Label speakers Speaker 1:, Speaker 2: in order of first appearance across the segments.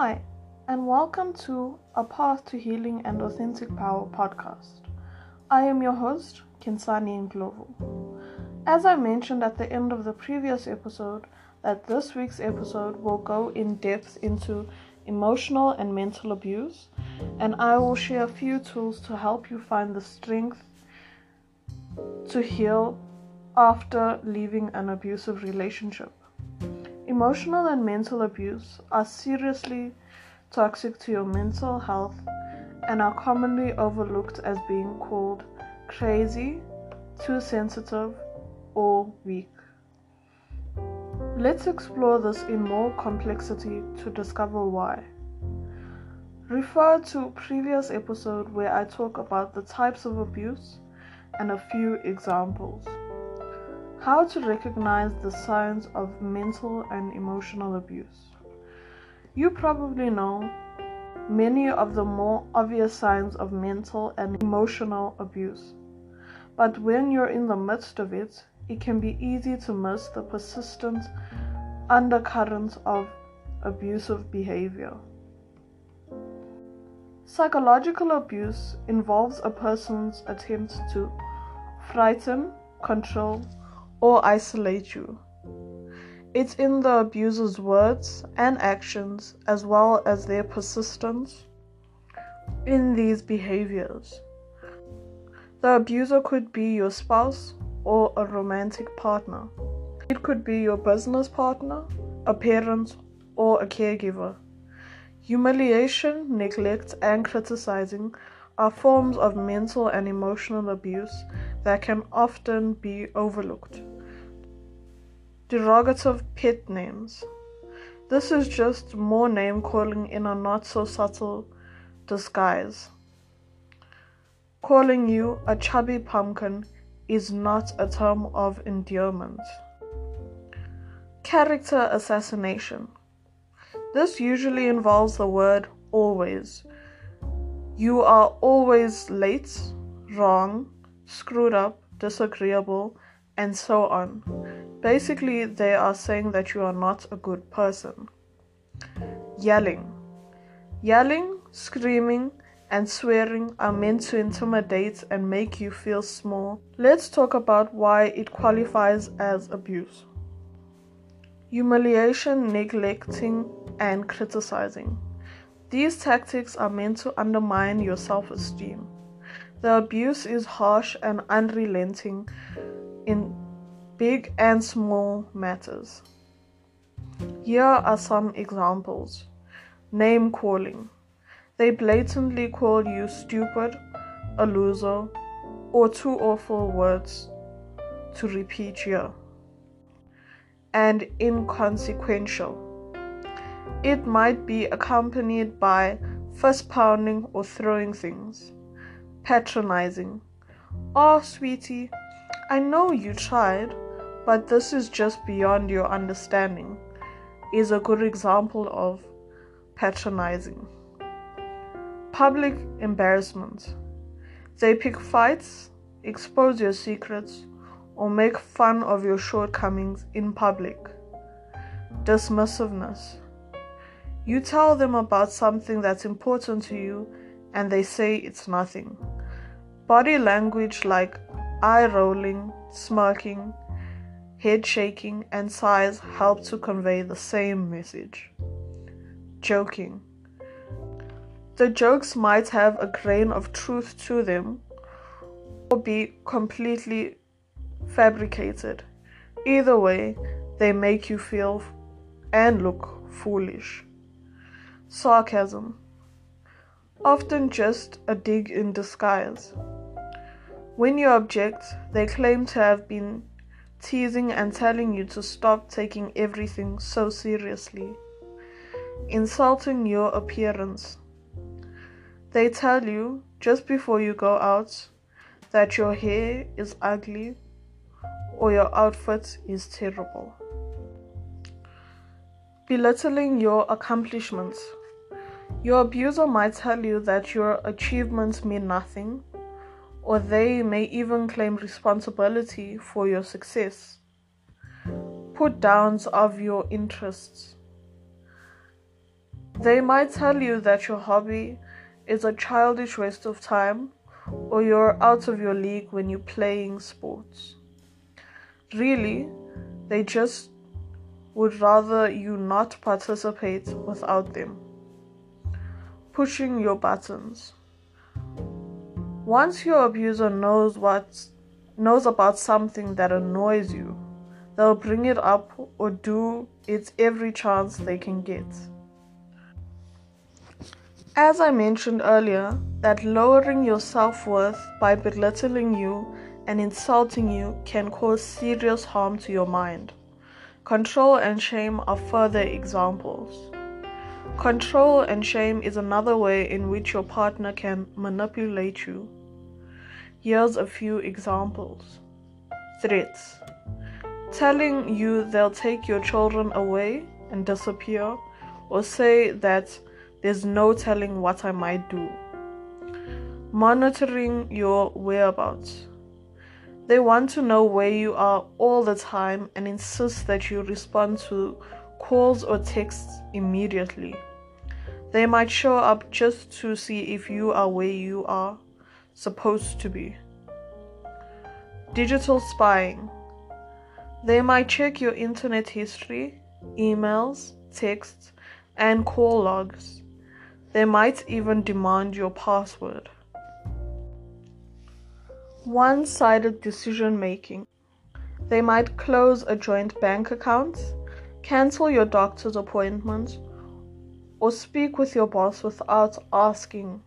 Speaker 1: Hi, and welcome to A Path to Healing and Authentic Power podcast. I am your host, Kinsani Ndlovu. As I mentioned at the end of the previous episode, that this week's episode will go in depth into emotional and mental abuse, and I will share a few tools to help you find the strength to heal after leaving an abusive relationship. Emotional and mental abuse are seriously toxic to your mental health and are commonly overlooked as being called crazy, too sensitive, or weak. Let's explore this in more complexity to discover why. Refer to previous episode where I talk about the types of abuse and a few examples. How to recognize the signs of mental and emotional abuse. You probably know many of the more obvious signs of mental and emotional abuse. But when you're in the midst of it, it can be easy to miss the persistent undercurrents of abusive behavior. Psychological abuse involves a person's attempt to frighten, control, or isolate you. It's in the abuser's words and actions, as well as their persistence in these behaviors. The abuser could be your spouse or a romantic partner. It could be your business partner, a parent, or a caregiver. Humiliation, neglect, and criticizing are forms of mental and emotional abuse that can often be overlooked. Derogative pet names. This is just more name calling in a not so subtle disguise. Calling you a chubby pumpkin is not a term of endearment. Character assassination. This usually involves the word always you are always late, wrong, screwed up, disagreeable, and so on. Basically, they are saying that you are not a good person. Yelling. Yelling, screaming, and swearing are meant to intimidate and make you feel small. Let's talk about why it qualifies as abuse. Humiliation, neglecting, and criticizing. These tactics are meant to undermine your self esteem. The abuse is harsh and unrelenting in big and small matters. Here are some examples name calling. They blatantly call you stupid, a loser, or two awful words to repeat here. And inconsequential. It might be accompanied by fist pounding or throwing things, patronizing. Oh, sweetie, I know you tried, but this is just beyond your understanding, is a good example of patronizing. Public embarrassment. They pick fights, expose your secrets, or make fun of your shortcomings in public. Dismissiveness. You tell them about something that's important to you, and they say it's nothing. Body language like eye rolling, smirking, head shaking, and sighs help to convey the same message. Joking. The jokes might have a grain of truth to them or be completely fabricated. Either way, they make you feel and look foolish. Sarcasm. Often just a dig in disguise. When you object, they claim to have been teasing and telling you to stop taking everything so seriously. Insulting your appearance. They tell you just before you go out that your hair is ugly or your outfit is terrible. Belittling your accomplishments. Your abuser might tell you that your achievements mean nothing, or they may even claim responsibility for your success. Put downs of your interests. They might tell you that your hobby is a childish waste of time or you're out of your league when you're playing sports. Really, they just would rather you not participate without them. Pushing your buttons. Once your abuser knows what knows about something that annoys you, they'll bring it up or do it every chance they can get. As I mentioned earlier, that lowering your self worth by belittling you and insulting you can cause serious harm to your mind. Control and shame are further examples. Control and shame is another way in which your partner can manipulate you. Here's a few examples threats. Telling you they'll take your children away and disappear, or say that there's no telling what I might do. Monitoring your whereabouts. They want to know where you are all the time and insist that you respond to calls or texts immediately. They might show up just to see if you are where you are supposed to be. Digital spying. They might check your internet history, emails, texts, and call logs they might even demand your password. One sided decision making. They might close a joint bank account, cancel your doctor's appointment, or speak with your boss without asking.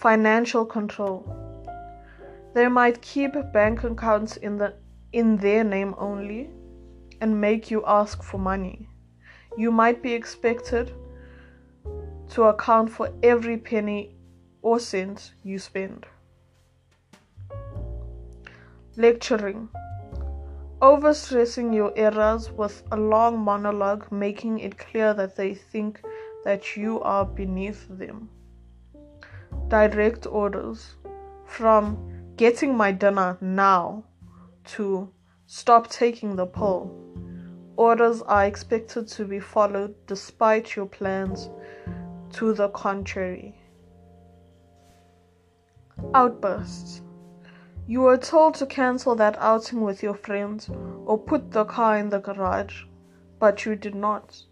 Speaker 1: Financial control. They might keep bank accounts in, the, in their name only and make you ask for money. You might be expected to account for every penny or cent you spend. Lecturing. Overstressing your errors with a long monologue, making it clear that they think that you are beneath them. Direct orders. From getting my dinner now to stop taking the pill. Orders are expected to be followed despite your plans to the contrary. Outbursts. You were told to cancel that outing with your friends or put the car in the garage, but you did not.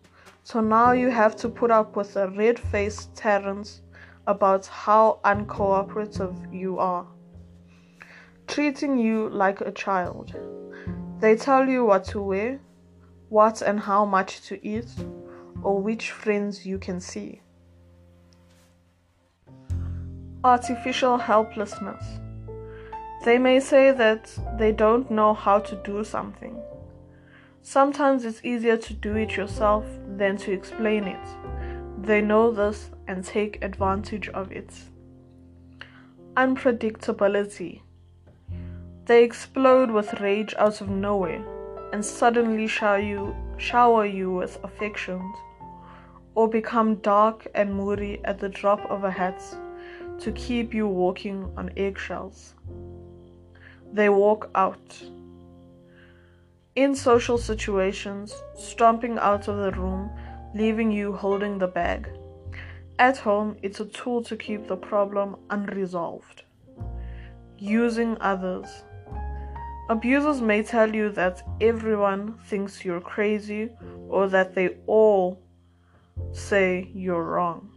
Speaker 1: So now you have to put up with a red faced Terence about how uncooperative you are, treating you like a child. They tell you what to wear, what and how much to eat, or which friends you can see. artificial helplessness. They may say that they don't know how to do something. Sometimes it's easier to do it yourself than to explain it. They know this and take advantage of it. Unpredictability. They explode with rage out of nowhere and suddenly shower you, shower you with affections, or become dark and moody at the drop of a hat to keep you walking on eggshells. They walk out. In social situations, stomping out of the room, leaving you holding the bag. At home, it's a tool to keep the problem unresolved. Using others. Abusers may tell you that everyone thinks you're crazy or that they all say you're wrong.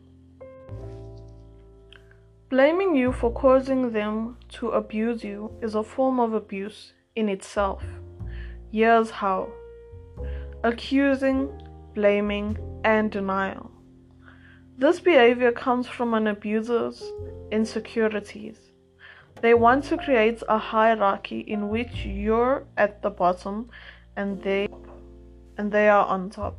Speaker 1: Blaming you for causing them to abuse you is a form of abuse in itself. Here's how accusing, blaming, and denial. This behavior comes from an abuser's insecurities. They want to create a hierarchy in which you're at the bottom and they and they are on top.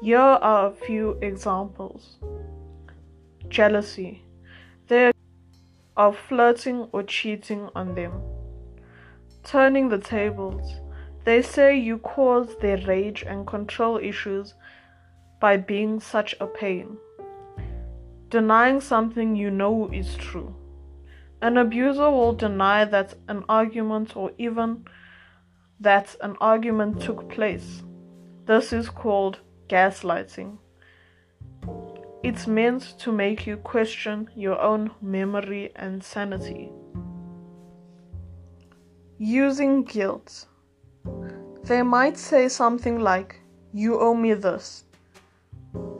Speaker 1: Here are a few examples. Jealousy they are flirting or cheating on them. Turning the tables. They say you cause their rage and control issues by being such a pain. Denying something you know is true. An abuser will deny that an argument or even that an argument took place. This is called gaslighting. It's meant to make you question your own memory and sanity. Using guilt. They might say something like, You owe me this.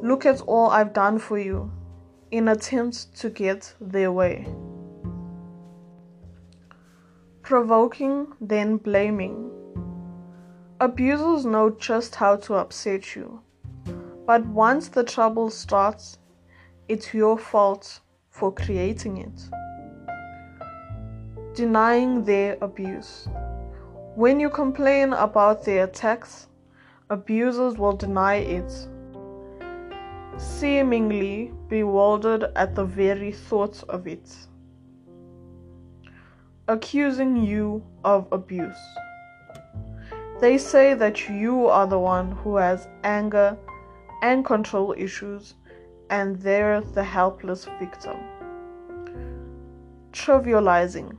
Speaker 1: Look at all I've done for you, in attempt to get their way. Provoking, then blaming. Abusers know just how to upset you. But once the trouble starts, it's your fault for creating it. Denying their abuse. When you complain about their attacks, abusers will deny it, seemingly bewildered at the very thought of it, accusing you of abuse. They say that you are the one who has anger and control issues, and they're the helpless victim. Trivializing.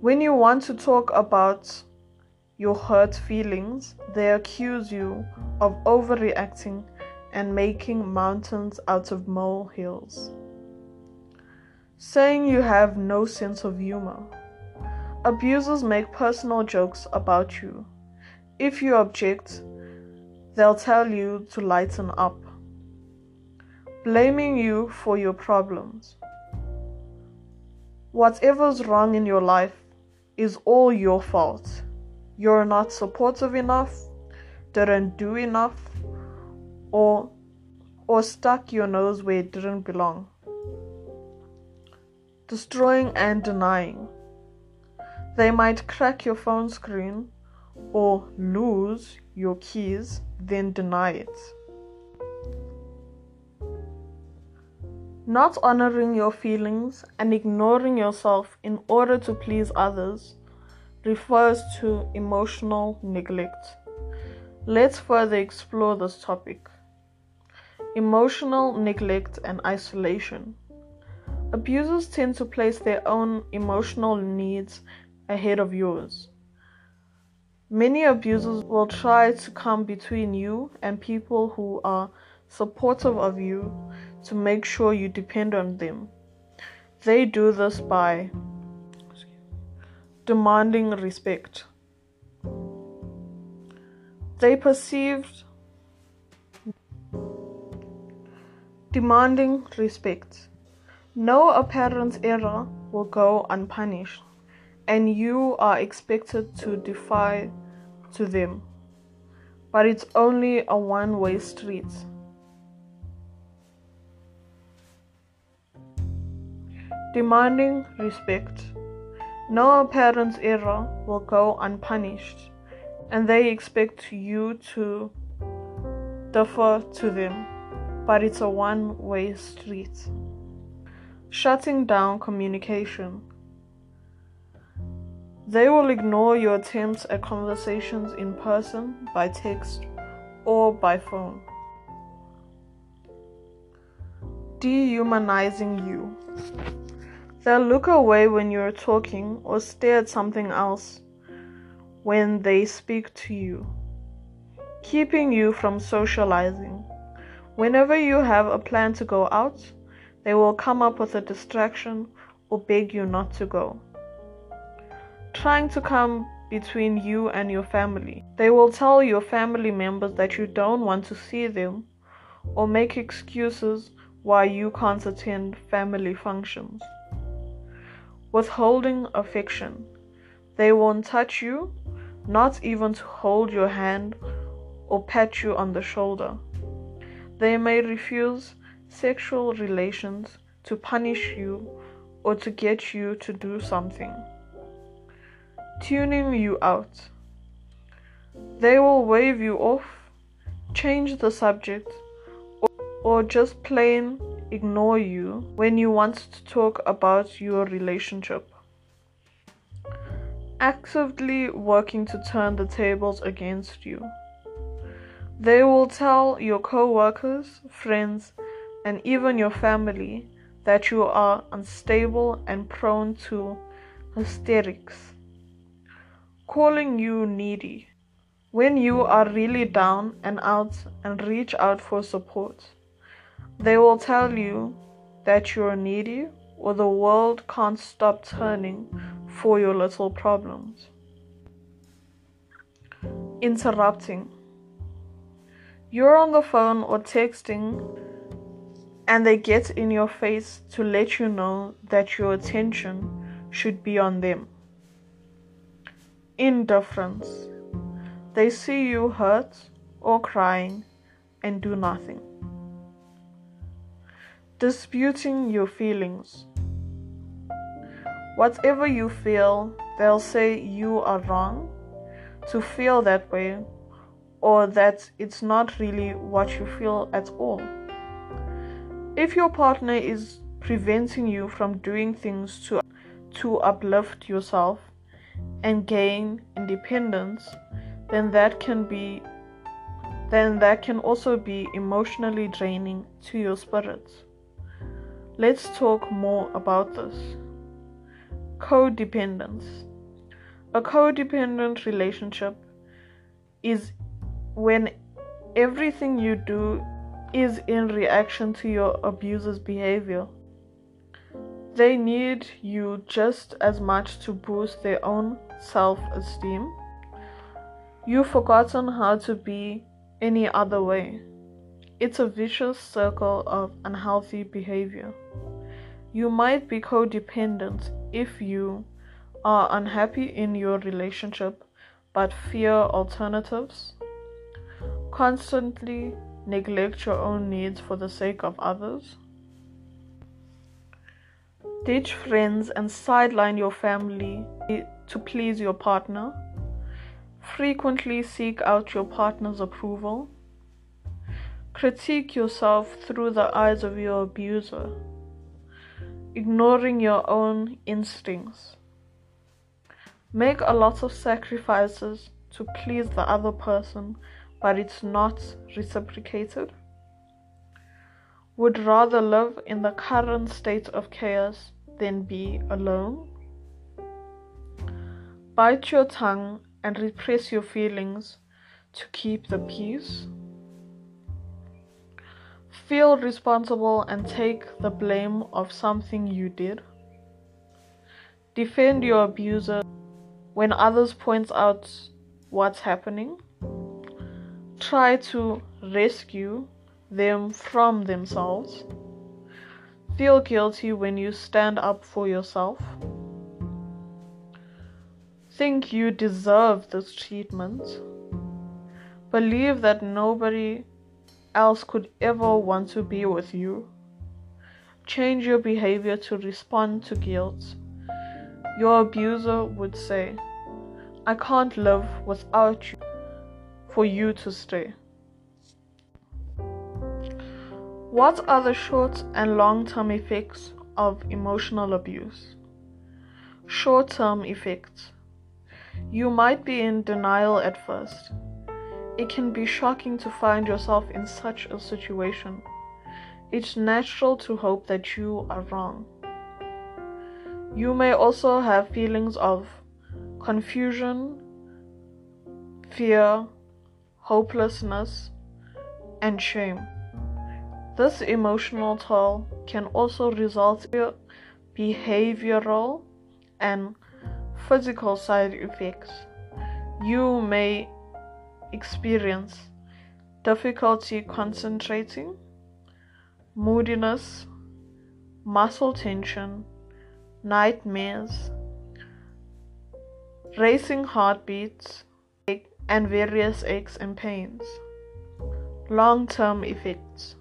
Speaker 1: When you want to talk about your hurt feelings, they accuse you of overreacting and making mountains out of molehills. Saying you have no sense of humor. Abusers make personal jokes about you. If you object, they'll tell you to lighten up, blaming you for your problems. Whatever's wrong in your life is all your fault. You're not supportive enough, didn't do enough, or or stuck your nose where it didn't belong. Destroying and denying. They might crack your phone screen or lose your keys, then deny it. Not honoring your feelings and ignoring yourself in order to please others refers to emotional neglect. Let's further explore this topic. Emotional neglect and isolation. Abusers tend to place their own emotional needs ahead of yours. Many abusers will try to come between you and people who are supportive of you to make sure you depend on them. They do this by demanding respect. They perceived demanding respect. No apparent error will go unpunished and you are expected to defy to them. But it's only a one way street. Demanding respect. No apparent error will go unpunished, and they expect you to defer to them, but it's a one way street. Shutting down communication. They will ignore your attempts at conversations in person, by text, or by phone. Dehumanizing you. They'll look away when you're talking or stare at something else when they speak to you, keeping you from socializing. Whenever you have a plan to go out, they will come up with a distraction or beg you not to go trying to come between you and your family. They will tell your family members that you don't want to see them or make excuses why you can't attend family functions. Withholding affection. They won't touch you, not even to hold your hand or pat you on the shoulder. They may refuse sexual relations to punish you or to get you to do something tuning you out. They will wave you off, change the subject, or, just plain ignore you when you want to talk about your relationship. Actively working to turn the tables against you. They will tell your co workers, friends, and even your family that you are unstable and prone to hysterics calling you needy. when you are really down and out and reach out for support. They will tell you that you're needy or the world can't stop turning for your little problems. Interrupting. You're on the phone or texting, and they get in your face to let you know that your attention should be on them. Indifference. They see you hurt or crying and do nothing. Disputing your feelings. Whatever you feel, they'll say you are wrong to feel that way or that it's not really what you feel at all. If your partner is preventing you from doing things to, to uplift yourself and gain independence, then that can be then that can also be emotionally draining to your spirit. Let's talk more about this. Codependence. A codependent relationship is when everything you do is in reaction to your abuser's behavior. They need you just as much to boost their own self esteem. You've forgotten how to be any other way. It's a vicious circle of unhealthy behavior. You might be codependent if you are unhappy in your relationship but fear alternatives, constantly neglect your own needs for the sake of others, ditch friends and sideline your family to please your partner, frequently seek out your partner's approval, critique yourself through the eyes of your abuser ignoring your own instincts. Make a lot of sacrifices to please the other person, but it's not reciprocated. Would rather live in the current state of chaos than be alone. Bite your tongue and repress your feelings to keep the peace feel responsible and take the blame of something you did. Defend your abuser when others point out what's happening. Try to rescue them from themselves. Feel guilty when you stand up for yourself. Think you deserve this treatment. Believe that nobody else could ever want to be with you. Change your behavior to respond to guilt. Your abuser would say, I can't live without you for you to stay. What are the short and long term effects of emotional abuse? Short term effects. You might be in denial at first it can be shocking to find yourself in such a situation. It's natural to hope that you are wrong. You may also have feelings of confusion, fear, hopelessness, and shame. This emotional toll can also result in behavioral and physical side effects. You may experience difficulty concentrating, moodiness, muscle tension, nightmares, racing heartbeats, and various aches and pains. Long term effects.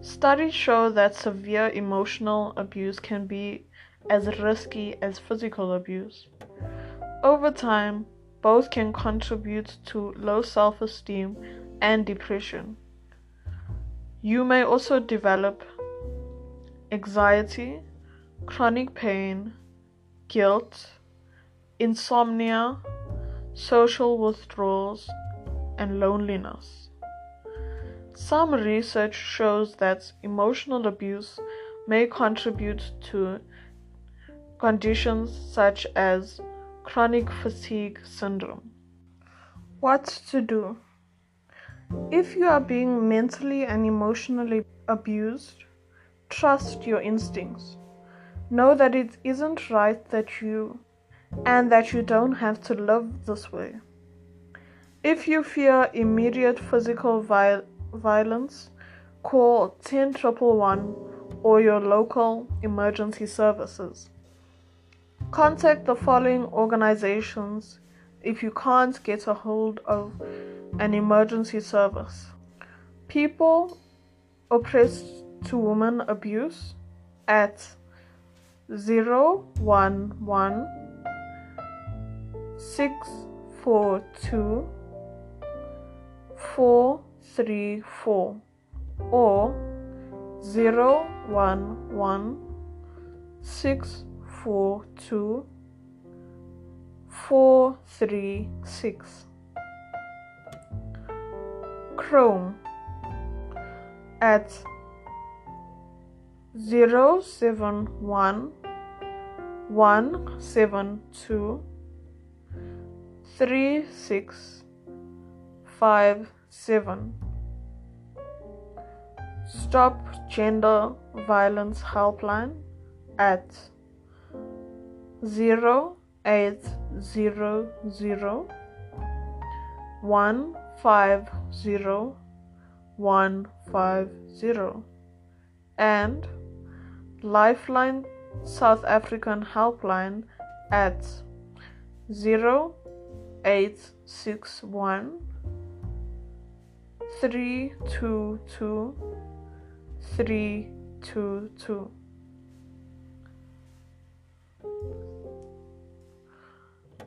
Speaker 1: Studies show that severe emotional abuse can be as risky as physical abuse. Over time, both can contribute to low self esteem and depression. You may also develop anxiety, chronic pain, guilt, insomnia, social withdrawals, and loneliness. Some research shows that emotional abuse may contribute to conditions such as chronic fatigue syndrome. What to do? If you are being mentally and emotionally abused, trust your instincts. Know that it isn't right that you and that you don't have to live this way. If you fear immediate physical vi- violence, call 10111 or your local emergency services. Contact the following organizations if you can't get a hold of an emergency service. People oppressed to women abuse at 011 642 434 or 011 642 436 Chrome at 071 172 3657 Stop Gender Violence Helpline at 0800 150 150 and Lifeline South African Helpline at 0861 322 322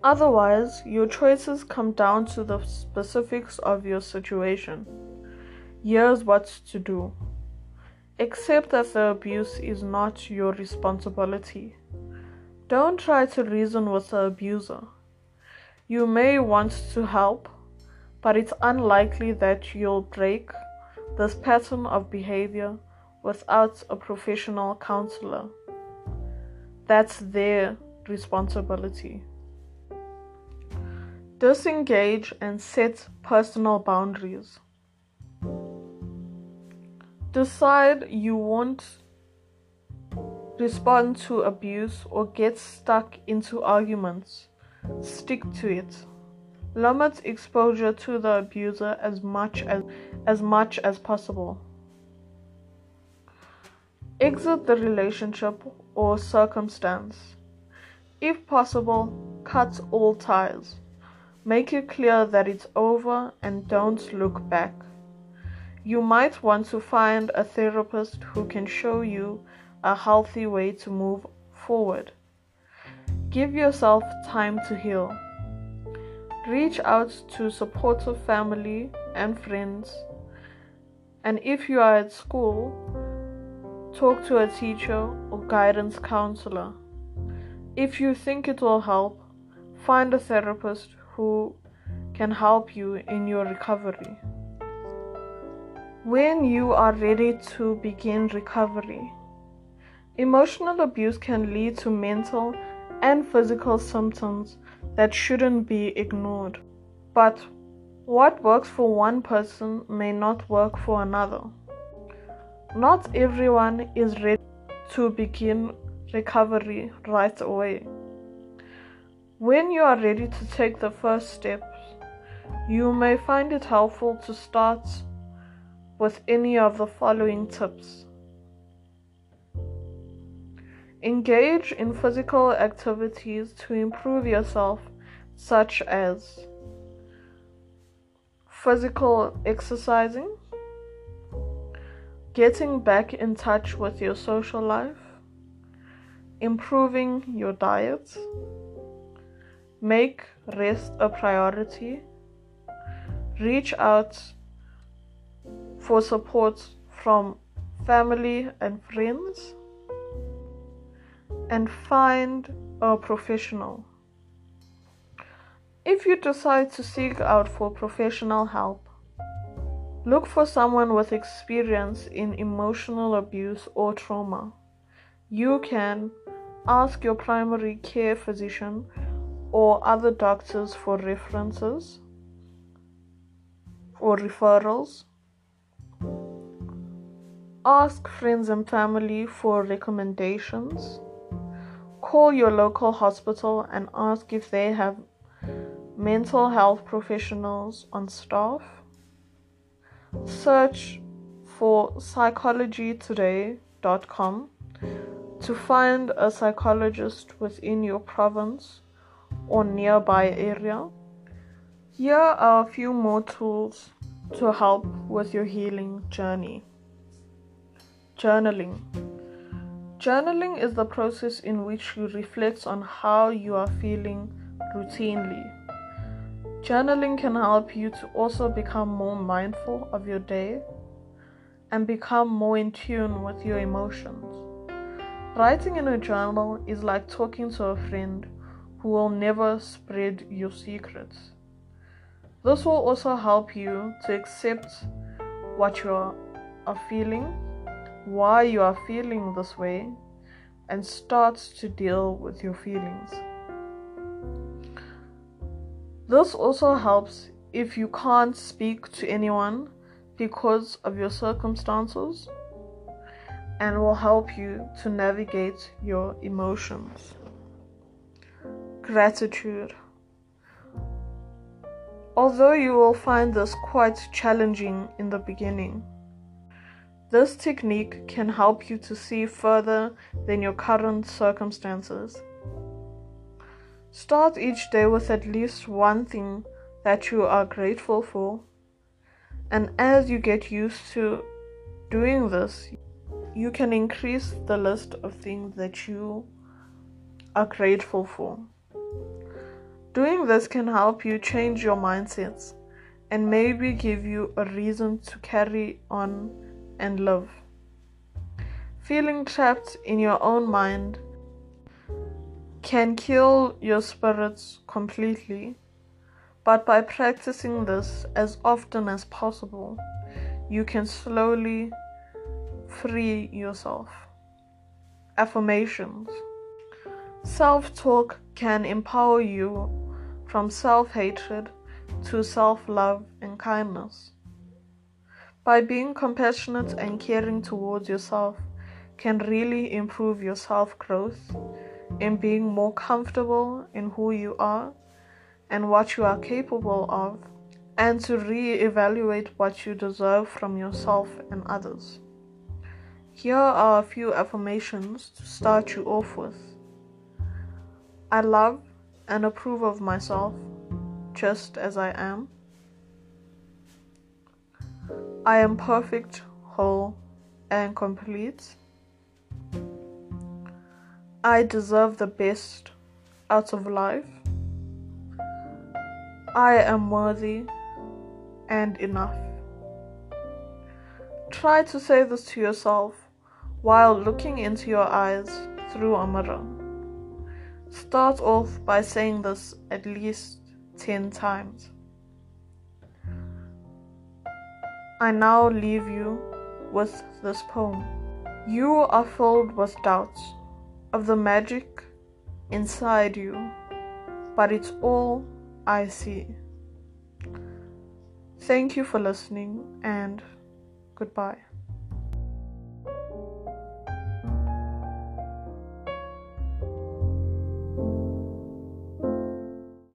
Speaker 1: Otherwise, your choices come down to the specifics of your situation. Here's what to do. Accept that the abuse is not your responsibility. Don't try to reason with the abuser. You may want to help, but it's unlikely that you'll break this pattern of behavior without a professional counselor. That's their responsibility. Disengage and set personal boundaries. Decide you won't respond to abuse or get stuck into arguments. Stick to it. Limit exposure to the abuser as much as, as much as possible. Exit the relationship or circumstance. If possible, cut all ties. Make it clear that it's over and don't look back. You might want to find a therapist who can show you a healthy way to move forward. Give yourself time to heal. Reach out to supportive family and friends. And if you are at school, talk to a teacher or guidance counselor. If you think it will help, find a therapist who can help you in your recovery. When you are ready to begin recovery, emotional abuse can lead to mental and physical symptoms that shouldn't be ignored. But what works for one person may not work for another. Not everyone is ready to begin recovery right away. When you are ready to take the first steps, you may find it helpful to start with any of the following tips. Engage in physical activities to improve yourself, such as physical exercising, getting back in touch with your social life, improving your diet Make rest a priority. Reach out for support from family and friends. And find a professional. If you decide to seek out for professional help, look for someone with experience in emotional abuse or trauma. You can ask your primary care physician or other doctors for references. or referrals. Ask friends and family for recommendations. Call your local hospital and ask if they have mental health professionals on staff. Search for psychologytoday.com to find a psychologist within your province or nearby area. Here are a few more tools to help with your healing journey. Journaling. Journaling is the process in which you reflect on how you are feeling routinely. Journaling can help you to also become more mindful of your day and become more in tune with your emotions. Writing in a journal is like talking to a friend who will never spread your secrets. This will also help you to accept what you are feeling, why you are feeling this way, and starts to deal with your feelings. This also helps if you can't speak to anyone because of your circumstances and will help you to navigate your emotions. Gratitude. Although you will find this quite challenging in the beginning, this technique can help you to see further than your current circumstances. Start each day with at least one thing that you are grateful for and as you get used to doing this, you can increase the list of things that you are grateful for. Doing this can help you change your mindsets and maybe give you a reason to carry on and love. Feeling trapped in your own mind can kill your spirits completely but by practicing this as often as possible, you can slowly free yourself. Affirmations Self talk can empower you from self hatred to self love and kindness. By being compassionate and caring towards yourself, can really improve your self growth in being more comfortable in who you are and what you are capable of, and to re evaluate what you deserve from yourself and others. Here are a few affirmations to start you off with. I love and approve of myself just as I am. I am perfect, whole, and complete. I deserve the best out of life. I am worthy and enough. Try to say this to yourself while looking into your eyes through a mirror. Start off by saying this at least 10 times. I now leave you with this poem. You are filled with doubts of the magic inside you, but it's all I see. Thank you for listening and goodbye.